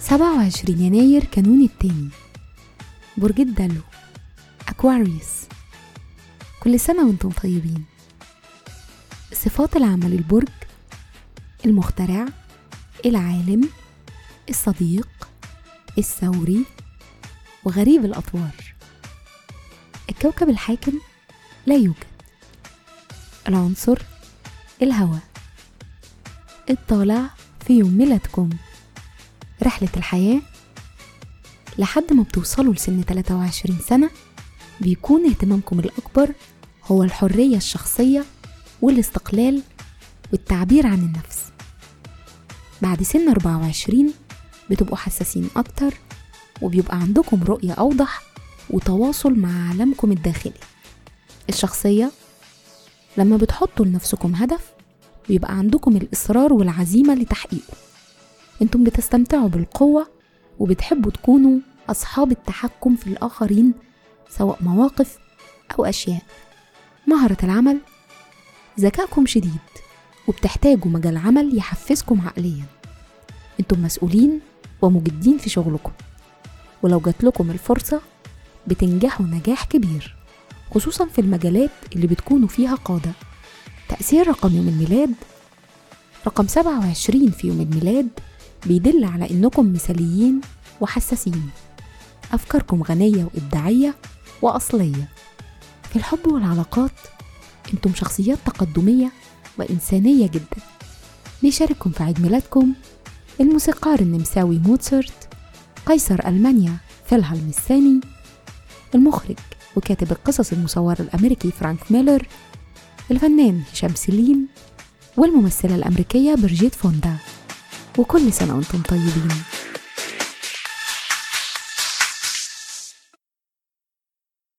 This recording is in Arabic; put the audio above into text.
سبعة وعشرين يناير كانون التاني. برج الدلو. أكواريوس كل سنة وأنتم طيبين. صفات العمل البرج المخترع العالم الصديق الثوري وغريب الأطوار. الكوكب الحاكم لا يوجد. العنصر الهواء. الطالع في يوم ميلادكم. رحلة الحياة لحد ما بتوصلوا لسن 23 سنة بيكون اهتمامكم الأكبر هو الحرية الشخصية والاستقلال والتعبير عن النفس. بعد سن 24 بتبقوا حساسين أكتر وبيبقى عندكم رؤية أوضح وتواصل مع عالمكم الداخلي. الشخصية لما بتحطوا لنفسكم هدف بيبقى عندكم الإصرار والعزيمة لتحقيقه. أنتم بتستمتعوا بالقوة وبتحبوا تكونوا أصحاب التحكم في الآخرين سواء مواقف أو أشياء. مهرة العمل ذكائكم شديد وبتحتاجوا مجال عمل يحفزكم عقليا. أنتم مسؤولين ومجدين في شغلكم. ولو جات لكم الفرصة بتنجحوا نجاح كبير. خصوصا في المجالات اللي بتكونوا فيها قادة. تأثير رقم يوم الميلاد رقم 27 في يوم الميلاد بيدل على إنكم مثاليين وحساسين. أفكاركم غنية وإبداعية وأصلية. في الحب والعلاقات أنتم شخصيات تقدمية وإنسانية جدا. بيشارككم في عيد ميلادكم الموسيقار النمساوي موتسرت قيصر ألمانيا فيلهلم الثاني المخرج وكاتب القصص المصورة الأمريكي فرانك ميلر الفنان هشام سليم والممثلة الأمريكية برجيت فوندا. وكل سنة وأنتم طيبين.